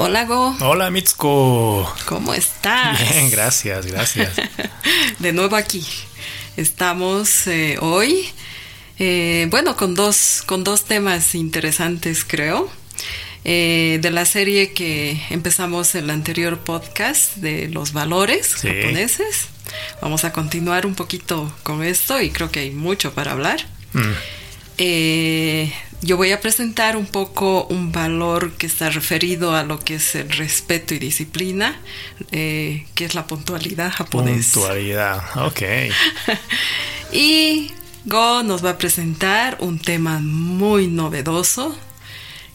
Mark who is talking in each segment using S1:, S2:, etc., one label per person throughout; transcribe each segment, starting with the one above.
S1: Hola Go.
S2: Hola Mitsuko.
S1: ¿Cómo estás?
S2: Bien, gracias, gracias.
S1: de nuevo aquí. Estamos eh, hoy, eh, bueno, con dos, con dos temas interesantes, creo. Eh, de la serie que empezamos el anterior podcast de los valores japoneses. Vamos a continuar un poquito con esto y creo que hay mucho para hablar. Mm. Yo voy a presentar un poco un valor que está referido a lo que es el respeto y disciplina, que es la puntualidad japonesa.
S2: Puntualidad, ok.
S1: y Go nos va a presentar un tema muy novedoso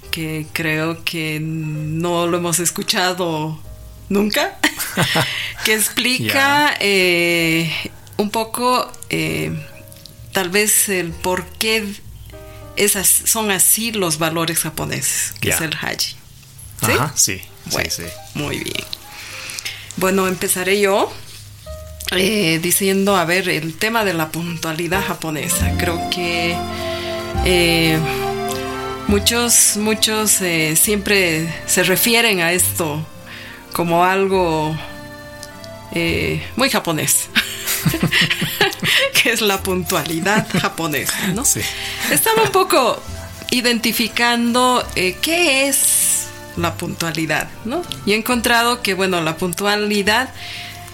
S1: que creo que no lo hemos escuchado nunca, que explica eh, un poco eh, tal vez el por qué esas, son así los valores japoneses, que es el haji.
S2: ¿Sí? Ajá, sí, sí, sí.
S1: Muy bien. Bueno, empezaré yo eh, diciendo, a ver, el tema de la puntualidad japonesa. Creo que Muchos, muchos eh, siempre se refieren a esto como algo eh, muy japonés, que es la puntualidad japonesa, ¿no? Sí. Estaba un poco identificando eh, qué es la puntualidad, ¿no? Y he encontrado que, bueno, la puntualidad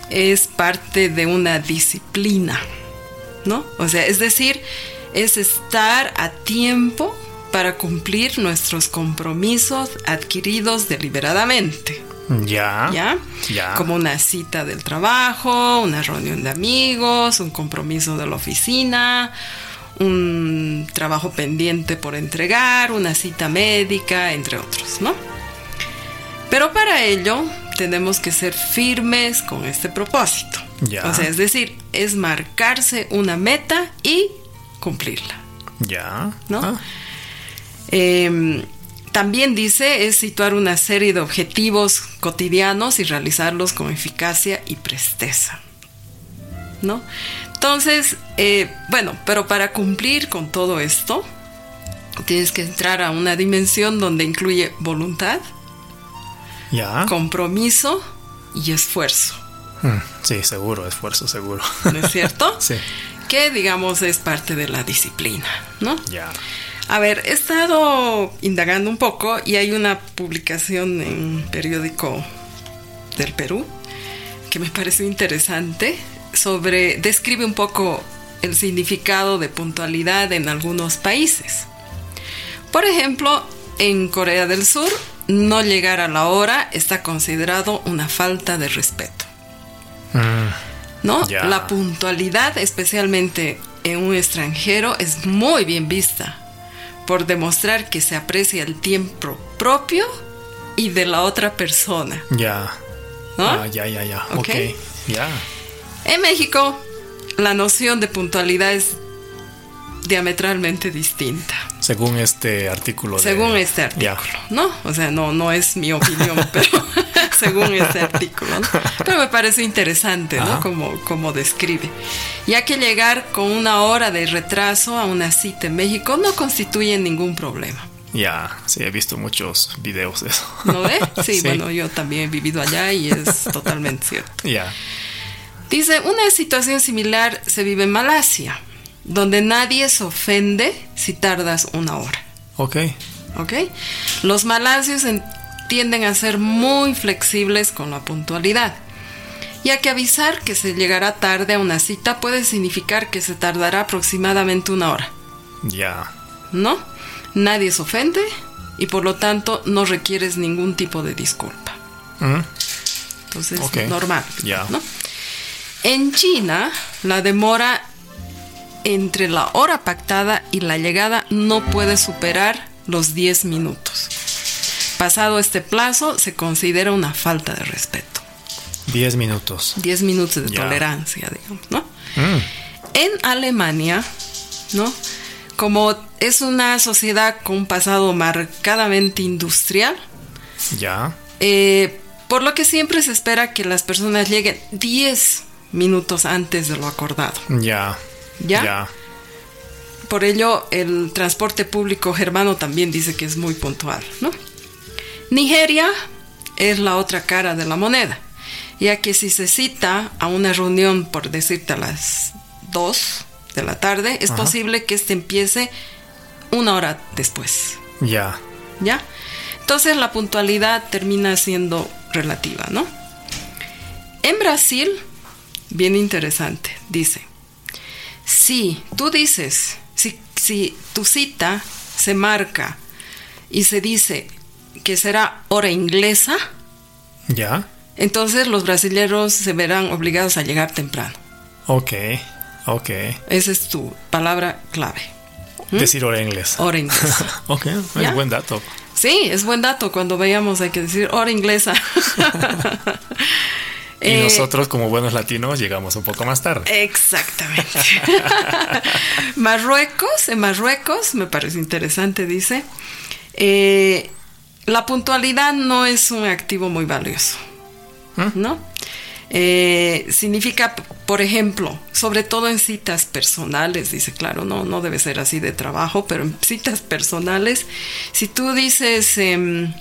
S1: es parte de una disciplina, ¿no? O sea, es decir, es estar a tiempo para cumplir nuestros compromisos adquiridos deliberadamente.
S2: Ya.
S1: ¿Ya? Ya. Como una cita del trabajo, una reunión de amigos, un compromiso de la oficina, un trabajo pendiente por entregar, una cita médica, entre otros, ¿no? Pero para ello tenemos que ser firmes con este propósito. Ya. O sea, es decir, es marcarse una meta y cumplirla.
S2: Ya.
S1: ¿No? Ah. Em, también dice es situar una serie de objetivos cotidianos y realizarlos con eficacia y presteza. ¿No? Entonces, eh, bueno, pero para cumplir con todo esto, tienes que entrar a una dimensión donde incluye voluntad, compromiso y esfuerzo.
S2: Hmm, sí, seguro, esfuerzo, seguro.
S1: ¿No es cierto?
S2: sí.
S1: Que digamos es parte de la disciplina, ¿no?
S2: Ya.
S1: A ver, he estado indagando un poco y hay una publicación en un periódico del Perú que me pareció interesante sobre describe un poco el significado de puntualidad en algunos países. Por ejemplo, en Corea del Sur, no llegar a la hora está considerado una falta de respeto. Mm, ¿No? La puntualidad, especialmente en un extranjero, es muy bien vista por demostrar que se aprecia el tiempo propio y de la otra persona.
S2: Ya.
S1: ¿No?
S2: Ah, ya, ya, ya. Ok. Ya.
S1: En México, la noción de puntualidad es diametralmente distinta.
S2: Según este artículo.
S1: Según este artículo, ¿no? O sea, no, no es mi opinión, pero según este artículo. Pero me parece interesante, ¿no? Como, como describe. Ya que llegar con una hora de retraso a una cita en México no constituye ningún problema.
S2: Ya, sí, he visto muchos videos de eso.
S1: ¿No ve? Sí, bueno, yo también he vivido allá y es totalmente cierto.
S2: Ya.
S1: Dice, una situación similar se vive en Malasia, donde nadie se ofende si tardas una hora.
S2: Ok.
S1: Ok. Los malasios tienden a ser muy flexibles con la puntualidad, ya que avisar que se llegará tarde a una cita puede significar que se tardará aproximadamente una hora.
S2: Ya.
S1: ¿No? Nadie se ofende y por lo tanto no requieres ningún tipo de disculpa. Mm. Entonces, normal.
S2: Ya.
S1: ¿no? En China, la demora entre la hora pactada y la llegada no puede superar los 10 minutos. Pasado este plazo, se considera una falta de respeto.
S2: 10 minutos.
S1: 10 minutos de tolerancia, digamos, ¿no? Mm. En Alemania, ¿no? Como es una sociedad con un pasado marcadamente industrial,
S2: ya.
S1: Eh, por lo que siempre se espera que las personas lleguen 10 minutos antes de lo acordado.
S2: Ya.
S1: ¿Ya?
S2: Ya.
S1: Por ello, el transporte público germano también dice que es muy puntual, ¿no? Nigeria es la otra cara de la moneda, ya que si se cita a una reunión, por decirte a las 2 de la tarde, es
S2: Ajá.
S1: posible que este empiece una hora después.
S2: Ya.
S1: ¿Ya? Entonces la puntualidad termina siendo relativa, ¿no? En Brasil, bien interesante, dice, si tú dices, si, si tu cita se marca y se dice que será hora inglesa,
S2: Ya.
S1: entonces los brasileños se verán obligados a llegar temprano.
S2: Ok. Ok.
S1: Esa es tu palabra clave.
S2: Decir hora inglés.
S1: ¿Mm? Hora inglesa.
S2: Ok, es buen dato.
S1: Sí, es buen dato. Cuando veamos hay que decir hora inglesa.
S2: Y
S1: Eh,
S2: nosotros, como buenos latinos, llegamos un poco más tarde.
S1: Exactamente. Marruecos, en Marruecos, me parece interesante, dice, eh, la puntualidad no es un activo muy valioso, ¿no? Eh, significa, por ejemplo, sobre todo en citas personales, dice, claro, no, no debe ser así de trabajo, pero en citas personales, si tú dices, em,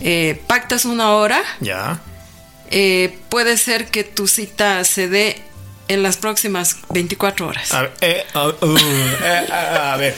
S1: eh, pactas una hora,
S2: Ya.
S1: eh, puede ser que tu cita se dé en las próximas 24 horas.
S2: A ver, eh, ah, uh, eh, ah, a ver.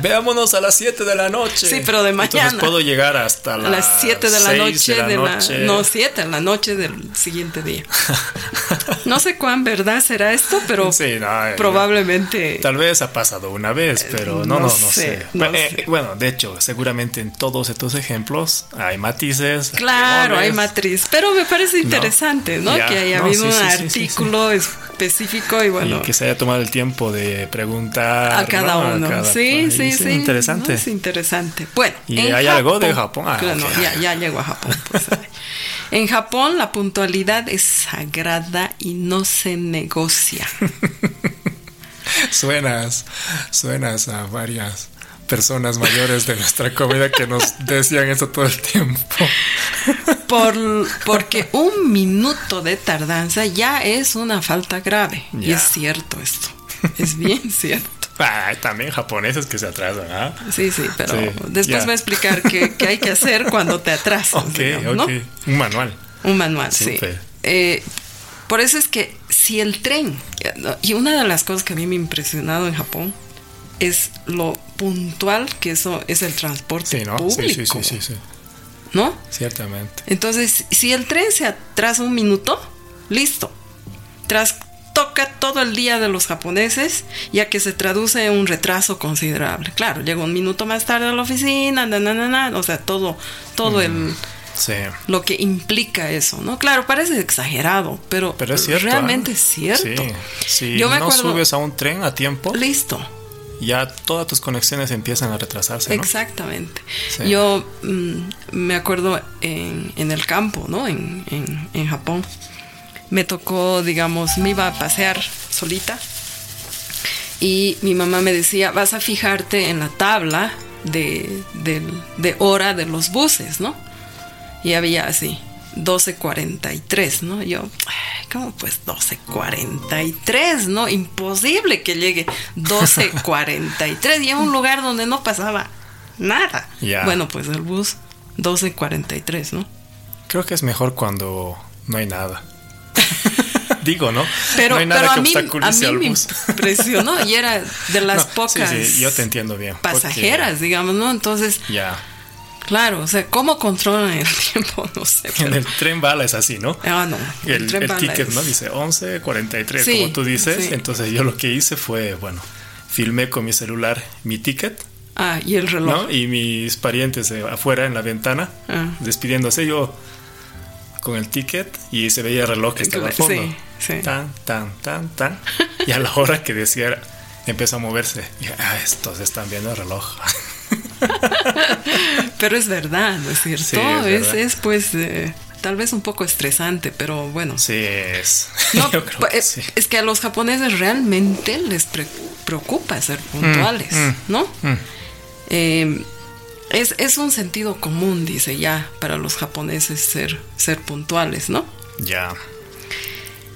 S2: Veámonos a las 7 de la noche.
S1: Sí, pero de mañana.
S2: Entonces puedo llegar hasta las,
S1: las 7 de la
S2: 6
S1: noche
S2: de la
S1: de
S2: noche.
S1: no 7 en la noche del siguiente día. No sé cuán verdad será esto, pero
S2: Sí, no, eh,
S1: probablemente
S2: Tal vez ha pasado una vez, pero no,
S1: no
S2: no,
S1: sé,
S2: sé.
S1: no
S2: Eh,
S1: sé.
S2: Bueno, de hecho, seguramente en todos estos ejemplos hay matices.
S1: Claro, hay matriz, pero me parece interesante, ¿no?
S2: Ya,
S1: Que haya habido
S2: sí,
S1: un
S2: sí,
S1: artículo específico y bueno,
S2: y que se haya tomado el tiempo de preguntar
S1: a cada
S2: ¿no? A
S1: uno.
S2: cada-
S1: sí, sí, sí.
S2: Interesante.
S1: Es interesante. Bueno,
S2: ¿Y hay algo de Japón? Ah,
S1: Claro,
S2: ok.
S1: no, ya, ya llegó a Japón. pues. en Japón la puntualidad es sagrada y no se negocia.
S2: Suenas, suenas a varias personas mayores de nuestra comunidad que nos decían eso todo el tiempo.
S1: Por, porque un minuto de tardanza ya es una falta grave. Y es cierto esto. Es bien cierto.
S2: Ah, también japoneses que se atrasan, ¿ah?
S1: Sí, sí, pero
S2: Sí,
S1: después voy a explicar qué, qué hay que hacer cuando te atrasas.
S2: Ok,
S1: digamos.
S2: Un manual.
S1: Un manual, sí. Eh, por eso es que si el tren, y una de las cosas que a mí me ha impresionado en Japón es lo puntual que eso es el transporte
S2: Sí, ¿no?
S1: público,
S2: sí, sí.
S1: ¿no?
S2: Ciertamente.
S1: Entonces, si el tren se atrasa un minuto, listo. Tras toca todo el día de los japoneses, ya que se traduce en un retraso considerable. Claro, llega un minuto más tarde a la oficina, na, na, na, na, o sea, todo, todo el
S2: Sí.
S1: lo que implica eso, ¿no? Claro, parece exagerado, pero,
S2: Pero es cierto.
S1: realmente
S2: ¿ah?
S1: es cierto.
S2: Sí. Si
S1: Yo me
S2: no
S1: acuerdo-
S2: subes a un tren a tiempo,
S1: Listo,
S2: ya todas tus conexiones empiezan a retrasarse, ¿no?
S1: exactamente.
S2: Sí.
S1: Yo mm, me acuerdo en, en el campo, ¿no? En, en- en Japón. Me tocó, digamos, me iba a pasear solita y mi mamá me decía, vas a fijarte en la tabla de, de hora de los buses, ¿no? Y había así, 12.43, ¿no? Yo, ay, ¿cómo pues 12.43, no? Imposible que llegue 12.43 y en un lugar donde no pasaba nada. Bueno, pues el bus 12.43, ¿no?
S2: Creo que es mejor cuando no hay nada. Digo, ¿no?
S1: Pero,
S2: no hay nada
S1: pero
S2: que
S1: a mí, a mí
S2: al
S1: me impresionó y era de las
S2: No, sí,
S1: pocas
S2: sí, yo te entiendo bien, porque-
S1: pasajeras, digamos, ¿no? Entonces,
S2: Ya.
S1: claro, o sea, ¿cómo controlan el tiempo? No sé.
S2: En el tren bala es así, ¿no?
S1: Ah, no.
S2: El,
S1: tren
S2: el
S1: bala
S2: ticket,
S1: es-
S2: ¿no? Dice 11.43,
S1: Sí,
S2: como tú dices.
S1: sí.
S2: Entonces yo lo que hice fue, bueno, filmé con mi celular mi ticket,
S1: Ah, y el reloj.
S2: ¿no? Y mis parientes eh, afuera en la ventana,
S1: Ah.
S2: despidiéndose yo con el ticket y se veía el reloj que estaba al fondo.
S1: Sí, sí.
S2: Tan, tan, tan, tan. Y a la hora que decía, empezó a moverse. Y, ah, estos están viendo el reloj.
S1: Pero es verdad, ¿no es cierto?
S2: Sí, es
S1: es,
S2: verdad.
S1: es, pues eh, tal vez un poco estresante, pero bueno.
S2: Sí, es.
S1: No,
S2: yo creo que
S1: eh,
S2: sí.
S1: Es que a los japoneses realmente les pre- preocupa ser puntuales,
S2: mm,
S1: ¿no?
S2: Mm.
S1: Eh, es, es un sentido común, dice ya, para los japoneses ser, ser puntuales, ¿no?
S2: Ya.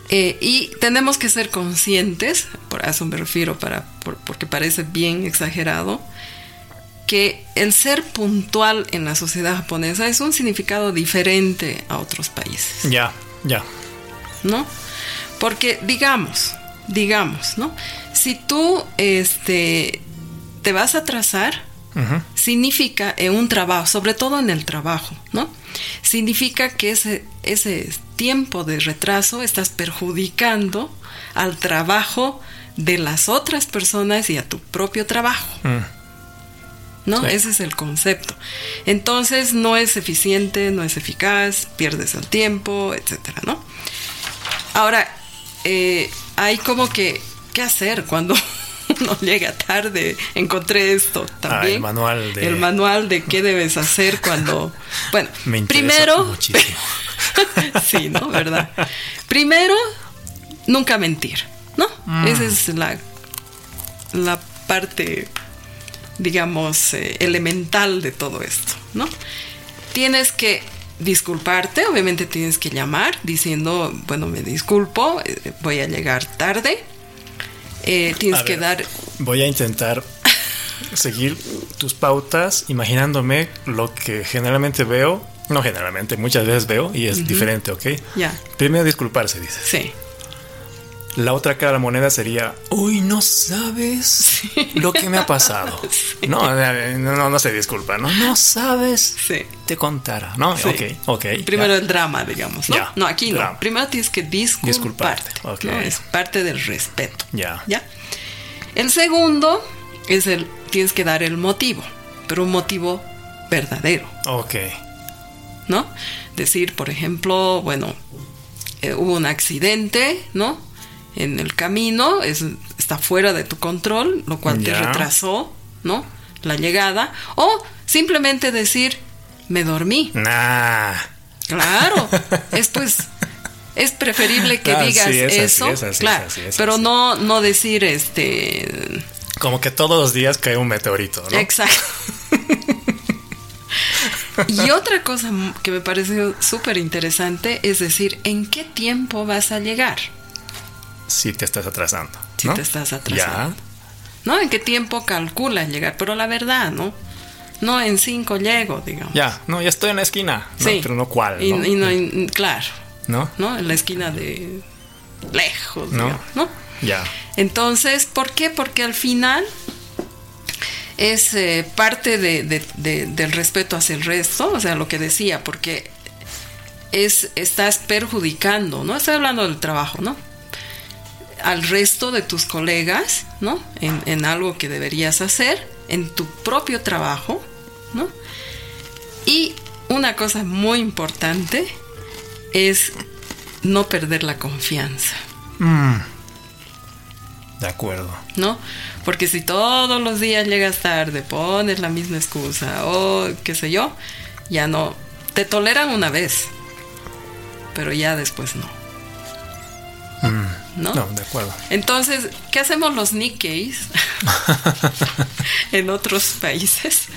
S1: Eh, y tenemos que ser conscientes, por eso me refiero, para, por- porque parece bien exagerado, que el ser puntual en la sociedad japonesa es un significado diferente a otros países.
S2: Ya, ya.
S1: ¿No? Porque digamos, digamos, ¿no? Si tú este, te vas a significa en un trabajo, sobre todo en el trabajo, ¿no? Significa que ese, ese tiempo de retraso estás perjudicando al trabajo de las otras personas y a tu propio trabajo. Mm. ¿No? Ese es el concepto. Entonces no es eficiente, no es eficaz, pierdes el tiempo, etcétera, ¿no? Ahora, eh, hay como que, ¿qué hacer cuando uno llega tarde? Encontré esto también. Ah,
S2: el manual de...
S1: El manual de qué debes hacer cuando... Bueno, primero... sí, ¿no? ¿Verdad? Primero, nunca mentir. ¿no? Mm. Esa es la, la parte, digamos, eh, elemental de todo esto, ¿no? Tienes que disculparte, obviamente tienes que llamar diciendo, bueno, me disculpo, eh, voy a llegar tarde. Eh, tienes que dar...
S2: Voy a intentar seguir tus pautas imaginándome lo que generalmente veo, no generalmente, muchas veces veo y es diferente, ¿ok?
S1: Ya.
S2: Primero disculparse, dices.
S1: Sí.
S2: La otra cara de la moneda sería, uy, no sabes lo que me ha pasado. No, no, no, se disculpa, ¿no? No sabes.
S1: Sí.
S2: Te contara, ¿no? Ok, ok.
S1: Primero el drama, digamos, ¿no? no, aquí no. Primero tienes que disculparte. disculparte. Es parte del respeto.
S2: Ya.
S1: ¿Ya? El segundo es el, tienes que dar el motivo, pero un motivo verdadero.
S2: Ok.
S1: ¿No? Decir, por ejemplo, bueno, eh, hubo un accidente, ¿no? En el camino, es, está fuera de tu control, lo cual te retrasó, ¿no? La llegada. O simplemente decir, me dormí.
S2: Nah.
S1: Claro, es pues, es preferible que ah, digas eso, claro, pero no, no decir este...
S2: Como que todos los días cae un meteorito, ¿no?
S1: Exacto. y otra cosa que me pareció súper interesante es decir, ¿en qué tiempo vas a llegar?
S2: Si te estás atrasando.
S1: Si te estás atrasando. ¿No? ¿En qué tiempo calculas llegar? Pero la verdad, ¿no? No en cinco llego, digamos.
S2: Ya, no, ya estoy en la esquina. Sí. Pero no cuál. ¿no?
S1: Y, no, claro.
S2: ¿No?
S1: ¿No? En la esquina de lejos, ¿no? ¿no?
S2: Ya.
S1: Entonces, ¿por qué? Porque al final es eh, parte de, del respeto hacia el resto, o sea, lo que decía, porque es, estás perjudicando, ¿no? Estoy hablando del trabajo, ¿no? Al resto de tus colegas, ¿no? En, algo que deberías hacer, en tu propio trabajo, ¿no? Y una cosa muy importante es no perder la confianza.
S2: Mm. De acuerdo.
S1: ¿No? Porque si todos los días llegas tarde, pones la misma excusa o qué sé yo, ya no. Te toleran una vez, pero ya después no.
S2: Mm. ¿no? de acuerdo.
S1: Entonces, ¿qué hacemos los Nikkeis en otros países?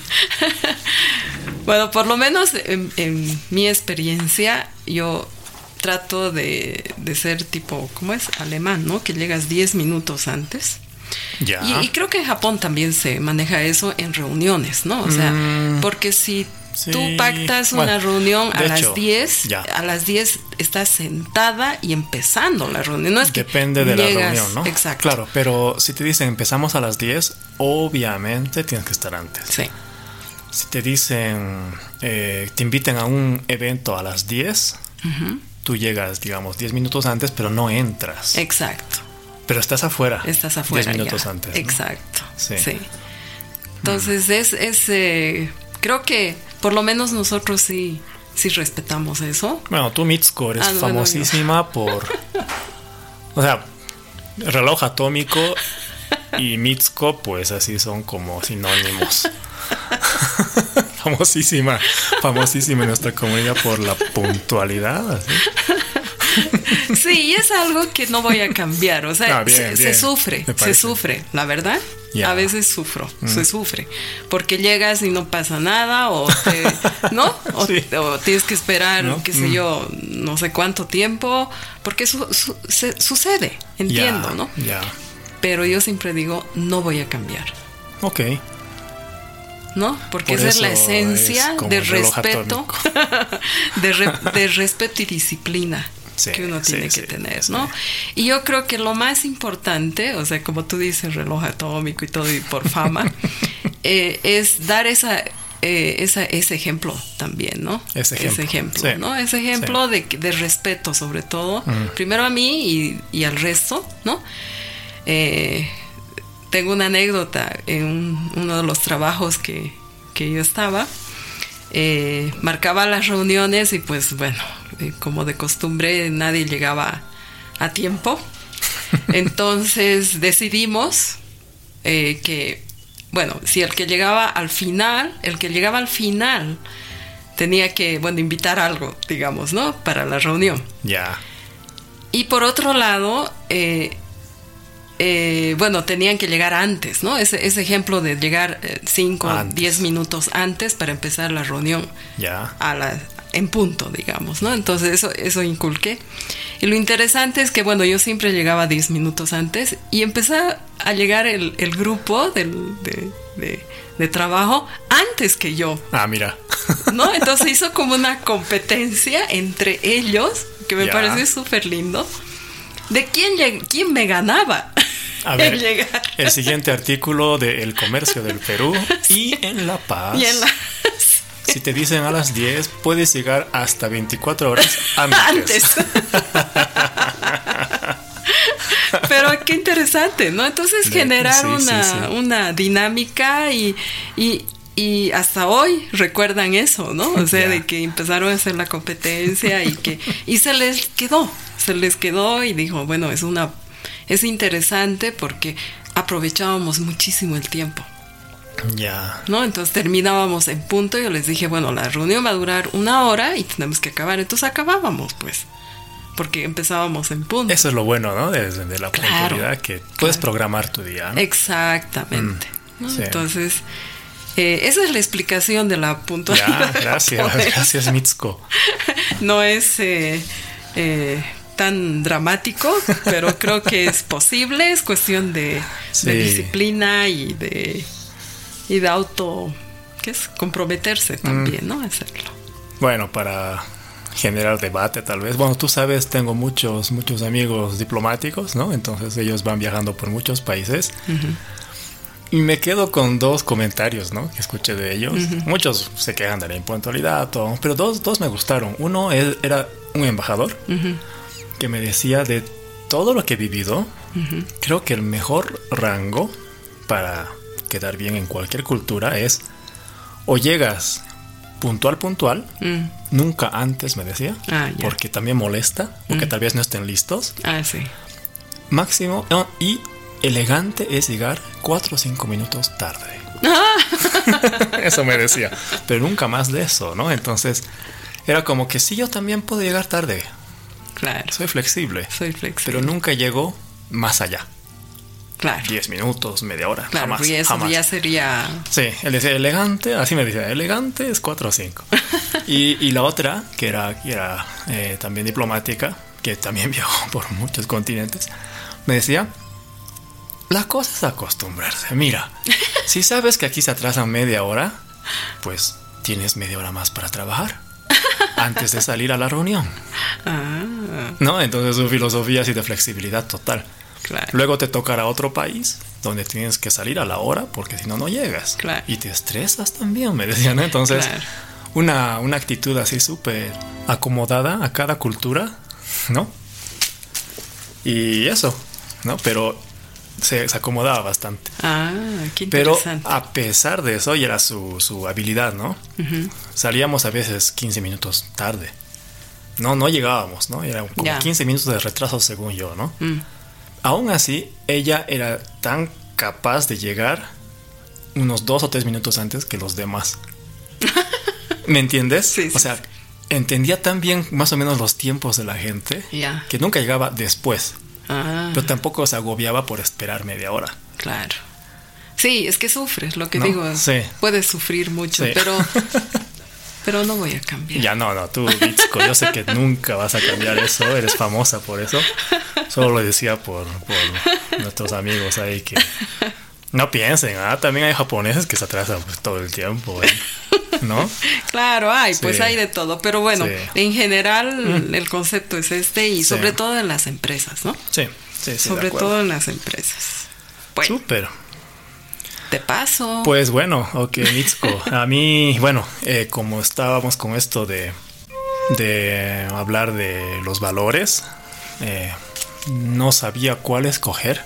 S1: bueno, por lo menos en, mi experiencia, yo trato de, ser tipo, ¿cómo es? Alemán, ¿no? Que llegas 10 minutos antes.
S2: Ya.
S1: Y, creo que en Japón también se maneja eso en reuniones, ¿no? O sea, mm. porque si Tú pactas una reunión a las 10, a las 10 estás sentada y empezando la reunión. No es
S2: Depende de la reunión, ¿no?
S1: Exacto.
S2: Claro, pero si te dicen empezamos a las 10, obviamente tienes que estar antes.
S1: Sí.
S2: Si te dicen, eh, te inviten a un evento a las 10, tú llegas, digamos, 10 minutos antes, pero no entras.
S1: Exacto.
S2: Pero estás afuera.
S1: Estás afuera.
S2: 10 minutos antes.
S1: Exacto. Sí. Entonces, es, es eh, creo que por lo menos nosotros sí, sí respetamos eso.
S2: Bueno, tú Mitsuko eres ah, famosísima por... O sea, reloj atómico y Mitsuko, pues así son como sinónimos. famosísima, famosísima en nuestra comunidad por la puntualidad.
S1: Sí, y es algo que no voy a cambiar. O sea, se, sufre, se sufre, la verdad. A veces sufro, mm. se sufre. Porque llegas y no pasa nada, o ¿no? O, tienes que esperar, qué sé mm. yo, no sé cuánto tiempo. Porque eso sucede, entiendo, ¿no? Pero yo siempre digo, no voy a cambiar.
S2: Ok.
S1: ¿no? Porque esa es la esencia de respeto, de, respeto y disciplina. Que uno tiene que tener, ¿no? Y yo creo que lo más importante, o sea, como tú dices, reloj atómico y todo, y por fama, eh, es dar esa, eh, ese ejemplo también, ¿no?
S2: Ese ejemplo,
S1: ¿no? Ese ejemplo de, de, respeto, sobre todo, primero a mí y, y al resto, ¿no? Eh, tengo una anécdota en uno de los trabajos que, yo estaba. Eh, marcaba las reuniones y pues bueno, eh, como de costumbre nadie llegaba a tiempo. Entonces decidimos eh, que, bueno, si el que llegaba al final, el que llegaba al final tenía que, bueno, invitar algo, digamos, ¿no? Para la reunión.
S2: Ya.
S1: Y por otro lado, eh, bueno, tenían que llegar antes, ¿no? Ese, ese ejemplo de llegar 5 o 10 minutos antes para empezar la reunión.
S2: Ya.
S1: A la, en punto, digamos, ¿no? Entonces eso, eso inculqué. Y lo interesante es que, bueno, yo siempre llegaba 10 minutos antes y empecé a llegar el, el grupo del, de, de, trabajo antes que yo.
S2: Ah, mira.
S1: ¿No? Entonces hizo como una competencia entre ellos, que me pareció súper lindo, de quién, quién me ganaba.
S2: A ver, el siguiente artículo de El Comercio del Perú y en La Paz. Si te dicen a las 10, puedes llegar hasta 24 horas antes.
S1: Pero qué interesante, ¿no? Entonces generar una, una dinámica y, y, hasta hoy recuerdan eso, ¿no? O sea, de que empezaron a hacer la competencia y que y se les quedó, se les quedó y dijo, bueno, es una es interesante porque aprovechábamos muchísimo el tiempo.
S2: Ya.
S1: ¿No? Entonces terminábamos en punto. y Yo les dije, bueno, la reunión va a durar una hora y tenemos que acabar. Entonces acabábamos, pues. Porque empezábamos en punto.
S2: Eso es lo bueno, ¿no? De, la puntualidad, que puedes programar tu día.
S1: Exactamente. Mm, Entonces, eh, esa es la explicación de la puntualidad.
S2: gracias, gracias, Mitsuko.
S1: no es eh, eh, tan dramático, pero creo que es posible, es cuestión de, disciplina y de, y de auto, ¿qué es? Comprometerse también, ¿no? Hacerlo.
S2: Bueno, para generar debate tal vez. Bueno, tú sabes, tengo muchos, muchos amigos diplomáticos, ¿no? Entonces ellos van viajando por muchos países. Y me quedo con dos comentarios, ¿no? Que escuché de ellos. Muchos se quejan de la impuntualidad, todo, pero dos, dos me gustaron. Uno era un embajador que me decía de todo lo que he vivido, creo que el mejor rango para quedar bien en cualquier cultura es o llegas puntual, puntual, mm. nunca antes me decía, ah, porque también molesta, porque mm. tal vez no estén listos.
S1: Ah, sí.
S2: Máximo y elegante es llegar cuatro o cinco minutos tarde. eso me decía, pero nunca más de eso, ¿no? Entonces era como que sí, yo también puedo llegar tarde,
S1: Claro.
S2: Soy flexible.
S1: Soy flexible.
S2: Pero nunca llego más allá.
S1: Claro.
S2: Diez minutos, media hora.
S1: Claro,
S2: jamás,
S1: y eso ya sería.
S2: Sí, él decía elegante, así me decía, elegante es cuatro o cinco. y, y, la otra, que era, que era eh, también diplomática, que también viajó por muchos continentes, me decía: La cosa es acostumbrarse. Mira, si sabes que aquí se atrasa media hora, pues tienes media hora más para trabajar antes de salir a la reunión. Ah. ¿No? Entonces su filosofía es de flexibilidad total. Luego te tocará otro país donde tienes que salir a la hora porque si no, no llegas. Y te estresas también, me decían. Entonces, una, una actitud así súper acomodada a cada cultura, ¿no? Y eso, ¿no? Pero se, acomodaba bastante.
S1: Ah, qué
S2: Pero a pesar de eso, y era su, su habilidad, ¿no? Salíamos a veces 15 minutos tarde. No, no llegábamos, ¿no? Era como 15 minutos de retraso según yo, ¿no? Mm. Aún así, ella era tan capaz de llegar unos dos o tres minutos antes que los demás. ¿Me entiendes?
S1: Sí,
S2: o sea, entendía tan bien más o menos los tiempos de la gente que nunca llegaba después. Ah. Pero tampoco se agobiaba por esperar media hora.
S1: Claro. Sí, es que sufres, lo que digo.
S2: Sí.
S1: Puedes sufrir mucho, pero pero no voy a cambiar.
S2: Ya no, no, tú, Bitsko, yo sé que nunca vas a cambiar eso, eres famosa por eso. Solo lo decía por, por nuestros amigos ahí que No piensen, ¿ah? también hay japoneses que se atrasan pues, todo el tiempo, ¿eh? ¿no?
S1: claro, hay, pues hay de todo, pero bueno, en general
S2: Mm.
S1: el concepto es este y sobre todo en las empresas, ¿no?
S2: Sí, sí, sí.
S1: sobre todo en las empresas. Bueno,
S2: Súper.
S1: Te paso.
S2: Pues bueno, ok, Mitsuko. A mí, bueno, eh, como estábamos con esto de, de hablar de los valores, eh, no sabía cuál escoger.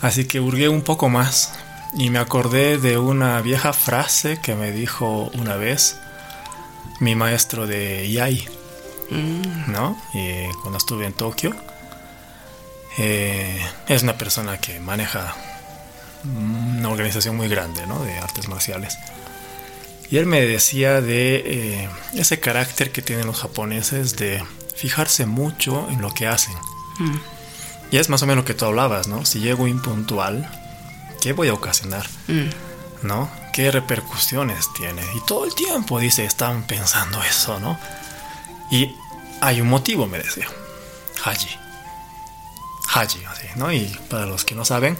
S2: Así que hurgué un poco más y me acordé de una vieja frase que me dijo una vez mi maestro de IAI, ¿no? Y cuando estuve en Tokio. Eh, es una persona que maneja una organización muy grande ¿no? de artes marciales. Y él me decía de eh, ese carácter que tienen los japoneses de fijarse mucho en lo que hacen.
S1: Mm.
S2: Y es más o menos lo que tú hablabas, ¿no? Si llego impuntual, ¿qué voy a ocasionar?
S1: Mm.
S2: ¿No? ¿Qué repercusiones tiene? Y todo el tiempo, dice, están pensando eso, ¿no? Y hay un motivo, me decía. Haji. Haji, así, ¿no? Y para los que no saben,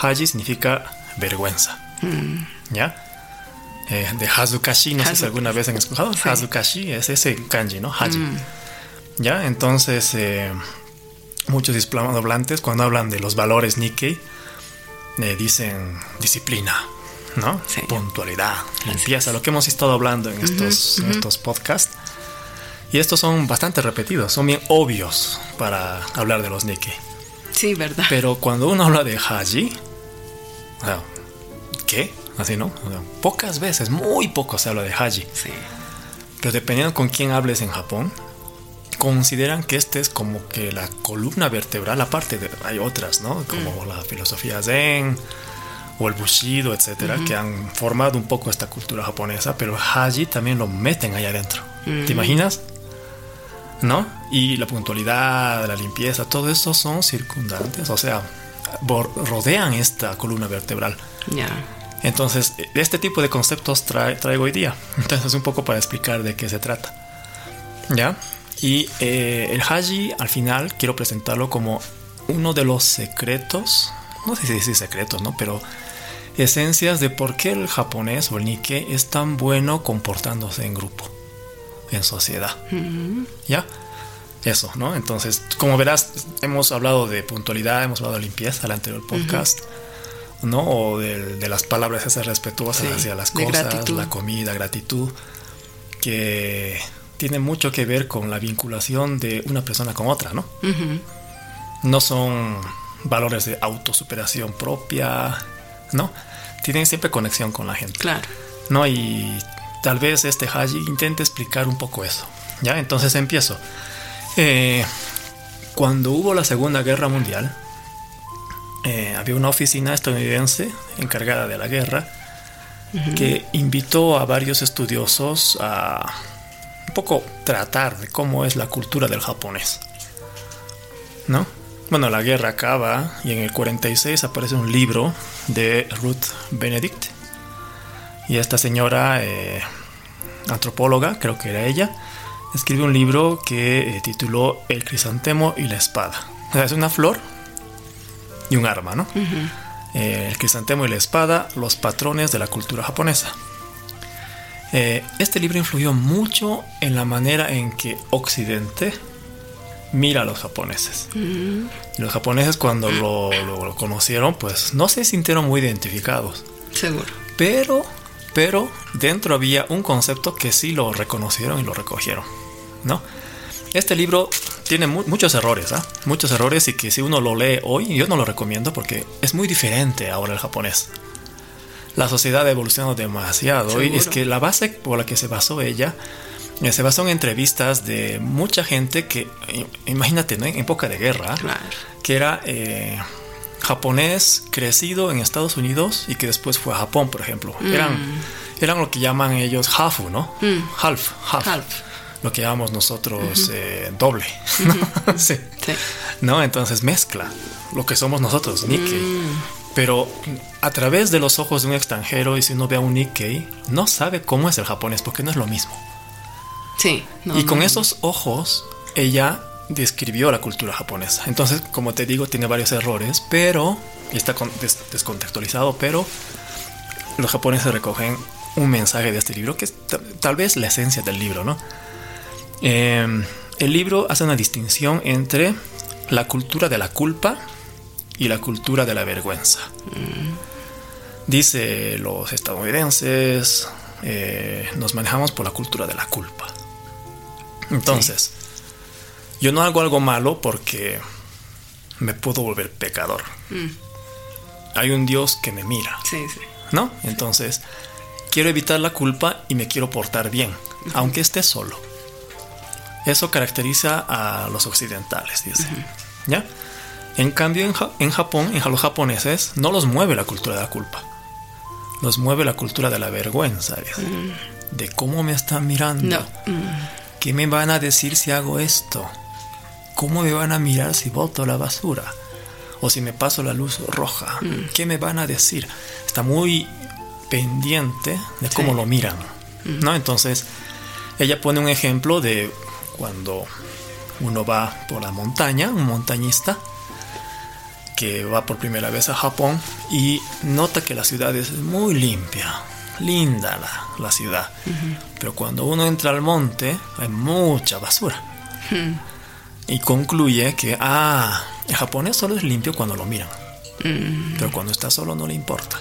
S2: Haji significa vergüenza. ¿Ya? Eh, de Hazukashi, no sé si alguna vez han escuchado.
S1: Sí.
S2: Hazukashi es ese kanji, ¿no? Haji.
S1: Mm.
S2: ¿Ya? Entonces, eh, muchos hispanohablantes, cuando hablan de los valores Nikkei, eh, dicen disciplina, ¿no?
S1: Sí.
S2: Puntualidad, limpieza, lo que hemos estado hablando en estos, en estos podcasts. Y estos son bastante repetidos, son bien obvios para hablar de los Nikkei.
S1: Sí, ¿verdad?
S2: Pero cuando uno habla de Haji, o sea, ¿qué? Así, ¿no? O sea, pocas veces, muy poco se habla de Haji.
S1: Sí.
S2: Pero dependiendo con quién hables en Japón, consideran que este es como que la columna vertebral, aparte de hay otras, ¿no? Como la filosofía Zen o el Bushido, etcétera, que han formado un poco esta cultura japonesa, pero Haji también lo meten ahí adentro. ¿Te imaginas? ¿No? Y la puntualidad, la limpieza, todo eso son circundantes, o sea, rodean esta columna vertebral.
S1: Ya.
S2: Entonces, de este tipo de conceptos trae- traigo hoy día. Entonces, un poco para explicar de qué se trata. ¿Ya? Y eh, el Haji, al final, quiero presentarlo como uno de los secretos, no sé si decir secretos, ¿no? Pero esencias de por qué el japonés o el Nikkei es tan bueno comportándose en grupo, en sociedad. ¿Ya? Eso, ¿no? Entonces, como verás, hemos hablado de puntualidad, hemos hablado de limpieza al anterior podcast. ¿no? O de, de las palabras esas respetuosas
S1: Sí,
S2: hacia las cosas, la comida, gratitud, que tiene mucho que ver con la vinculación de una persona con otra, ¿no? No son valores de autosuperación propia, ¿no? Tienen siempre conexión con la gente,
S1: Claro.
S2: ¿no? Y tal vez este Haji intente explicar un poco eso, ¿ya? Entonces empiezo. Eh, cuando hubo la Segunda Guerra Mundial, eh, había una oficina estadounidense encargada de la guerra que invitó a varios estudiosos a un poco tratar de cómo es la cultura del japonés. ¿No? Bueno, la guerra acaba y en el 46 aparece un libro de Ruth Benedict. Y esta señora, eh, antropóloga, creo que era ella, escribe un libro que eh, tituló El crisantemo y la espada. O sea, es una flor y un arma, ¿no? Eh, el crisantemo y la espada, los patrones de la cultura japonesa. Eh, este libro influyó mucho en la manera en que Occidente mira a los japoneses. Y los japoneses cuando lo, lo- lo conocieron, pues no se sintieron muy identificados.
S1: Seguro.
S2: Pero, pero dentro había un concepto que sí lo reconocieron y lo recogieron, ¿no? Este libro tiene mu- muchos errores, ¿ah? Muchos errores y que si uno lo lee hoy, yo no lo recomiendo porque es muy diferente ahora el japonés. La sociedad ha evolucionado demasiado y
S1: Seguro.
S2: es que la base por la que se basó ella eh, se basó en entrevistas de mucha gente que, eh, imagínate, ¿no? en época de guerra,
S1: Claro.
S2: que era eh, japonés crecido en Estados Unidos y que después fue a Japón, por ejemplo. Eran, eran lo que llaman ellos hafu, ¿no?
S1: Mm.
S2: Half, half,
S1: Half.
S2: Lo que llamamos nosotros eh, doble. ¿no? sí.
S1: Sí.
S2: ¿No? Entonces mezcla lo que somos nosotros, Nikkei. Pero a través de los ojos de un extranjero, y si uno ve a un Nikkei, no sabe cómo es el japonés, porque no es lo mismo.
S1: Sí. no,
S2: y con
S1: no,
S2: esos ojos, ella describió la cultura japonesa. Entonces, como te digo, tiene varios errores, pero está descontextualizado, pero los japoneses recogen un mensaje de este libro que es tal vez la esencia del libro, ¿no? Em, el libro hace una distinción entre la cultura de la culpa y la cultura de la vergüenza. Dice los estadounidenses, eh, nos manejamos por la cultura de la culpa. Entonces, yo no hago algo malo porque me puedo volver pecador. Mm. Hay un Dios que me mira.
S1: Sí, sí.
S2: ¿No? Entonces, quiero evitar la culpa y me quiero portar bien, aunque esté solo. Eso caracteriza a los occidentales, dice. ¿Ya? En cambio, en, Japón, en los japoneses, no los mueve la cultura de la culpa. Los mueve la cultura de la vergüenza, mm. De cómo me están mirando. Mm. ¿Qué me van a decir si hago esto? ¿Cómo me van a mirar si boto la basura? O si me paso la luz roja. Mm. ¿Qué me van a decir? Está muy pendiente de cómo lo miran. ¿No? Entonces, ella pone un ejemplo de cuando uno va por la montaña, un montañista que va por primera vez a Japón y nota que la ciudad es muy limpia, linda la, ciudad. Pero cuando uno entra al monte hay mucha basura. Y concluye que, ah, el japonés solo es limpio cuando lo miran. Pero cuando está solo no le importa.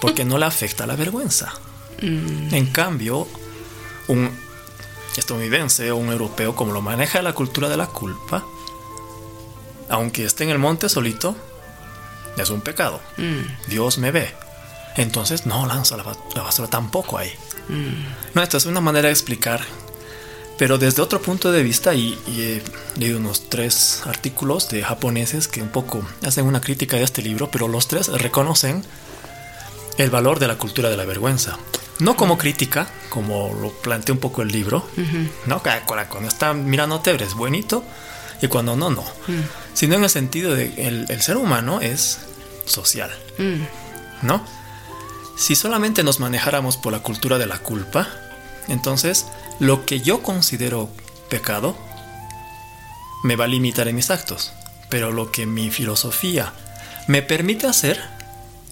S2: Porque no le afecta la vergüenza. En cambio, un estadounidense o un europeo, como lo maneja la cultura de la culpa, aunque esté en el monte solito, es un pecado. Mm. Dios me ve. Entonces no lanza la, basura tampoco ahí. Mm. No, esta es una manera de explicar. Pero desde otro punto de vista, y, he leído unos tres artículos de japoneses que un poco hacen una crítica de este libro, pero los tres reconocen el valor de la cultura de la vergüenza. No como crítica, como lo plantea un poco el libro, ¿no? Cuando está mirándote eres buenito y cuando no, no. Mm. Sino en el sentido de que el, ser humano es social, mm. ¿no? Si solamente nos manejáramos por la cultura de la culpa, entonces lo que yo considero pecado me va a limitar en mis actos. Pero lo que mi filosofía me permite hacer,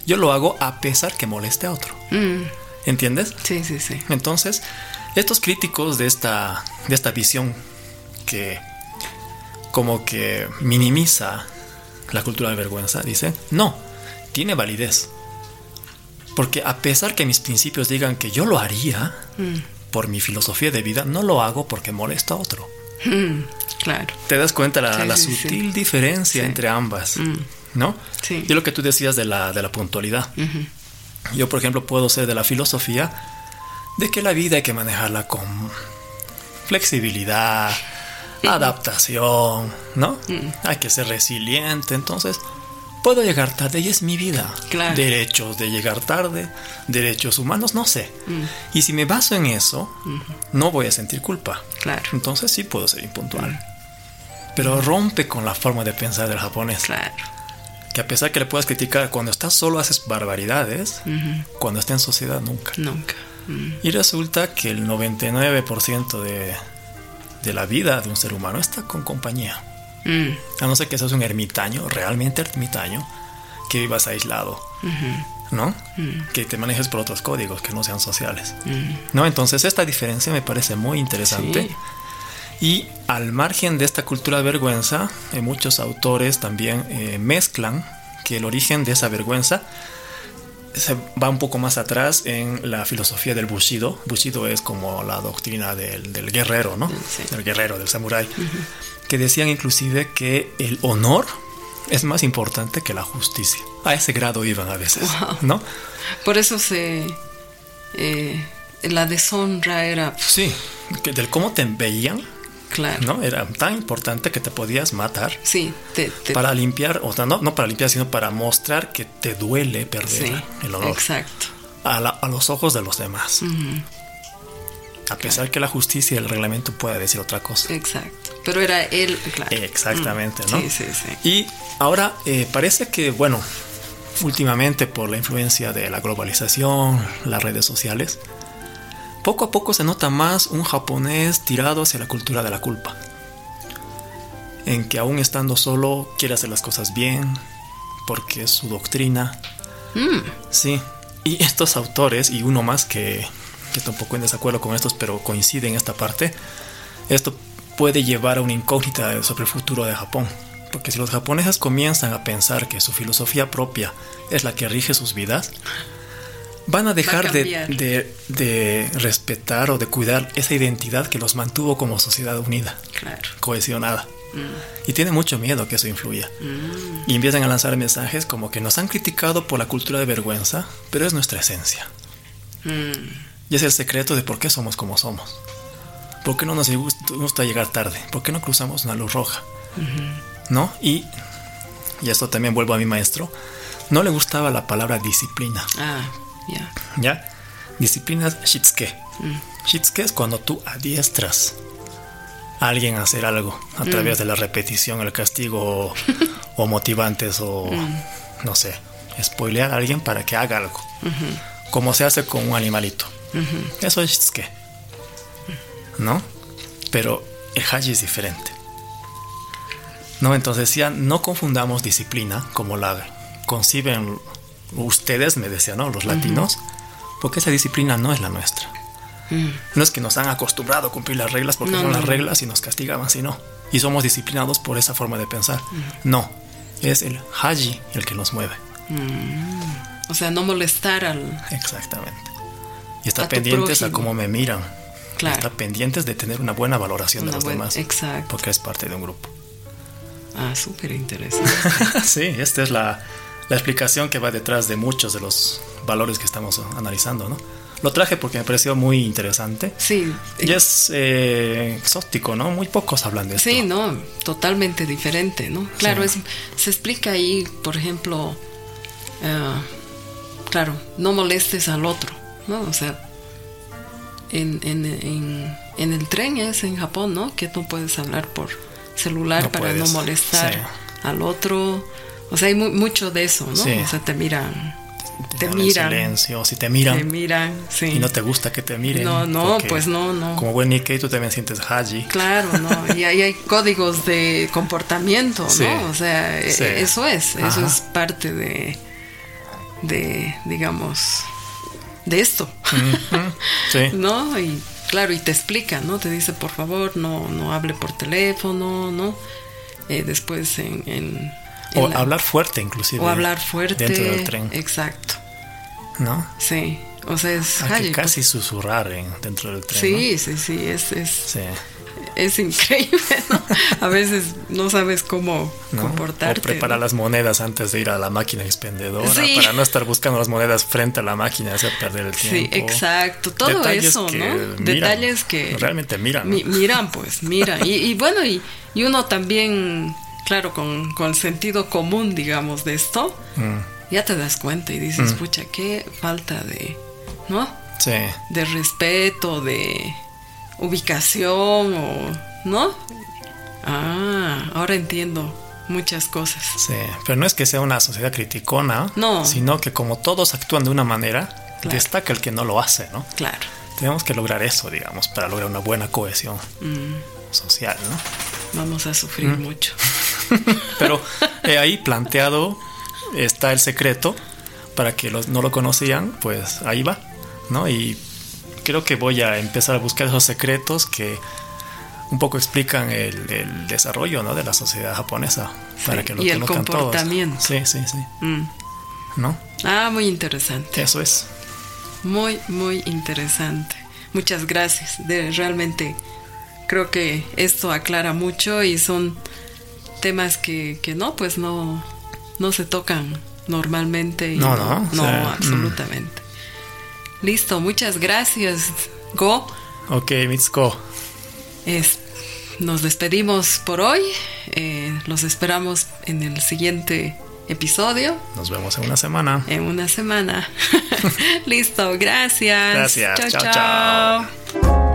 S2: yo lo hago a pesar que moleste a otro. Mm. ¿Entiendes?
S1: Sí, sí, sí.
S2: Entonces, estos críticos de esta, de esta visión que como que minimiza la cultura de vergüenza, dicen, no, tiene validez. Porque a pesar que mis principios digan que yo lo haría mm. Por mi filosofía de vida, no lo hago porque molesta a otro.
S1: Mm, claro.
S2: Te das cuenta la, la sutil diferencia entre ambas, mm. ¿no?
S1: Sí.
S2: Y lo que tú decías de la, de la puntualidad. Yo, por ejemplo, puedo ser de la filosofía de que la vida hay que manejarla con flexibilidad, adaptación, ¿no? Mm. Hay que ser resiliente, entonces puedo llegar tarde y es mi vida. Derechos de llegar tarde, derechos humanos, no sé. Mm. Y si me baso en eso, no voy a sentir culpa.
S1: Claro.
S2: Entonces sí puedo ser impuntual. Pero rompe con la forma de pensar del japonés.
S1: Claro
S2: que a pesar que le puedas criticar, cuando estás solo haces barbaridades, cuando está en sociedad nunca.
S1: Nunca.
S2: Mm. Y resulta que el 99% de, de, la vida de un ser humano está con compañía. Mm. A no ser que seas un ermitaño, realmente ermitaño, que vivas aislado. ¿No? Mm. Que te manejes por otros códigos que no sean sociales. ¿No? Entonces esta diferencia me parece muy interesante. Y al margen de esta cultura de vergüenza, eh, muchos autores también eh, mezclan que el origen de esa vergüenza se va un poco más atrás en la filosofía del Bushido. Bushido es como la doctrina del, guerrero, ¿no? Del guerrero, del samurái. Que decían inclusive que el honor es más importante que la justicia. A ese grado iban a veces, ¿no?
S1: Por eso se... Eh, la deshonra era...
S2: Sí, que del cómo te veían
S1: Claro.
S2: ¿no? Era tan importante que te podías matar.
S1: Sí,
S2: para limpiar, o sea, no, no para limpiar, sino para mostrar que te duele perder el honor.
S1: Exacto.
S2: A, los ojos de los demás. A pesar que la justicia y el reglamento pueda decir otra cosa.
S1: Exacto. Pero era él, claro.
S2: Exactamente, ¿no?
S1: Sí, sí, sí.
S2: Y ahora eh, parece que, bueno, últimamente por la influencia de la globalización, las redes sociales, poco a poco se nota más un japonés tirado hacia la cultura de la culpa. en que aún estando solo quiere hacer las cosas bien, porque es su doctrina.
S1: Mm,
S2: Sí, y estos autores, y uno más que, que está un poco en desacuerdo con estos, pero coincide en esta parte, esto puede llevar a una incógnita sobre el futuro de Japón. Porque si los japoneses comienzan a pensar que su filosofía propia es la que rige sus vidas, van a dejar de, de- de respetar o de cuidar esa identidad que los mantuvo como sociedad unida,
S1: claro.
S2: cohesionada. Y tienen mucho miedo que eso influya. Y empiezan a lanzar mensajes como que nos han criticado por la cultura de vergüenza, pero es nuestra esencia.
S1: Mm,
S2: Y es el secreto de por qué somos como somos. ¿Por qué no nos gusta, llegar tarde? ¿Por qué no cruzamos una luz roja? ¿No? Y, y esto también vuelvo a mi maestro. No le gustaba la palabra disciplina.
S1: ah, ya.
S2: ¿Ya? Disciplina es shitsuke. Shitsuke es cuando tú adiestras a alguien a hacer algo a través de la repetición, el castigo o, o motivantes o no sé, spoilear a alguien para que haga algo. Como se hace con un animalito. Eso es shitsuke. ¿No? Pero el haji es diferente. No, entonces ya no confundamos disciplina como la conciben ustedes, me decían, ¿no? Los latinos, porque esa disciplina no es la nuestra. No es que nos han acostumbrado a cumplir las reglas porque
S1: No,
S2: son
S1: no,
S2: las reglas y nos castigaban, sino. Y somos disciplinados por esa forma de pensar. No, es el haji el que nos mueve.
S1: O sea, no molestar al...
S2: Exactamente. Y
S1: A tu
S2: pendientes a cómo me miran.
S1: Claro.
S2: Está pendientes de tener una buena valoración de
S1: Una
S2: los
S1: buena-
S2: demás.
S1: exacto.
S2: Porque es parte de un grupo.
S1: Ah, súper interesante.
S2: sí, esta es la, la explicación que va detrás de muchos de los valores que estamos analizando, ¿no? Lo traje porque me pareció muy interesante.
S1: Sí.
S2: Y es eh, exótico, ¿no? Muy pocos hablan de esto.
S1: Sí, no, totalmente diferente, ¿no? Claro, es, se explica ahí, por ejemplo, eh, claro, no molestes al otro, ¿no? O sea, en, en, en, en el tren es en Japón, ¿no? Que no puedes hablar por celular
S2: No
S1: para
S2: puedes,
S1: no molestar
S2: sí.
S1: al otro. O sea, hay mu- mucho de eso, ¿no?
S2: Sí.
S1: O sea, te miran, te
S2: en
S1: miran,
S2: silencio, si te miran
S1: te miran, sí.
S2: y no te gusta que te miren.
S1: No, no, pues no, no.
S2: Como buen Nikkei, tú también sientes haji.
S1: Claro, ¿no? Y ahí hay códigos de comportamiento, ¿no? O sea, eso es, eso es parte de, de, digamos, de esto,
S2: Sí.
S1: ¿no? Y claro, y te explica, ¿no? Te dice, por favor, no, no hable por teléfono, ¿no? Eh, después en... en- en
S2: O
S1: la-
S2: hablar fuerte, inclusive.
S1: o hablar fuerte.
S2: Dentro del tren.
S1: Exacto,
S2: ¿No?
S1: sí. O sea, es...
S2: Hay que
S1: pues.
S2: casi susurrar en- dentro del tren.
S1: Sí, sí, sí, es, es.
S2: Sí.
S1: Es increíble, ¿no? A veces no sabes cómo
S2: ¿no?
S1: comportarte.
S2: O preparar
S1: ¿no?
S2: las monedas antes de ir a la máquina expendedora
S1: Sí.
S2: para no estar buscando las monedas frente a la máquina y hacer perder el tiempo.
S1: Sí, exacto. Todo
S2: Detalles
S1: eso,
S2: que
S1: ¿no?
S2: miran,
S1: Detalles que
S2: realmente miran, ¿no?
S1: mi- miran, pues, miran. Y, y bueno, y, y uno también, claro, con, con sentido común, digamos, de esto,
S2: Mm,
S1: ya te das cuenta y dices, pucha, qué falta de, ¿no?
S2: sí,
S1: De respeto, de ubicación o, ¿no? Ah, ahora entiendo muchas cosas.
S2: sí. Pero no es que sea una sociedad criticona,
S1: No.
S2: sino que como todos actúan de una manera,
S1: Claro.
S2: destaca el que no lo hace, ¿no?
S1: Claro.
S2: Tenemos que lograr eso, digamos, para lograr una buena cohesión
S1: Mm,
S2: social, ¿no?
S1: vamos a sufrir
S2: Mm.
S1: mucho.
S2: Pero eh, ahí planteado está el secreto para que los no lo conocían, pues ahí va, ¿no? Y creo que voy a empezar a buscar esos secretos que un poco explican el, el desarrollo, ¿no? De la sociedad japonesa para que lo
S1: y el
S2: conozcan todos.
S1: comportamiento.
S2: Sí, sí, sí,
S1: Mm.
S2: ¿no?
S1: Ah, muy interesante.
S2: Eso es.
S1: Muy, muy interesante. Muchas gracias. De, realmente creo que esto aclara mucho y son temas que, que no, pues no, no se tocan normalmente. y
S2: No, no,
S1: No,
S2: o sea, mm.
S1: Listo, muchas gracias, Go.
S2: Ok, Mitsuko.
S1: Es- nos despedimos por hoy. Eh, los esperamos en el siguiente episodio,
S2: Nos vemos en una semana.
S1: en una semana. Listo, gracias.
S2: Gracias.
S1: Chao,
S2: Chao,
S1: chao.
S2: chao.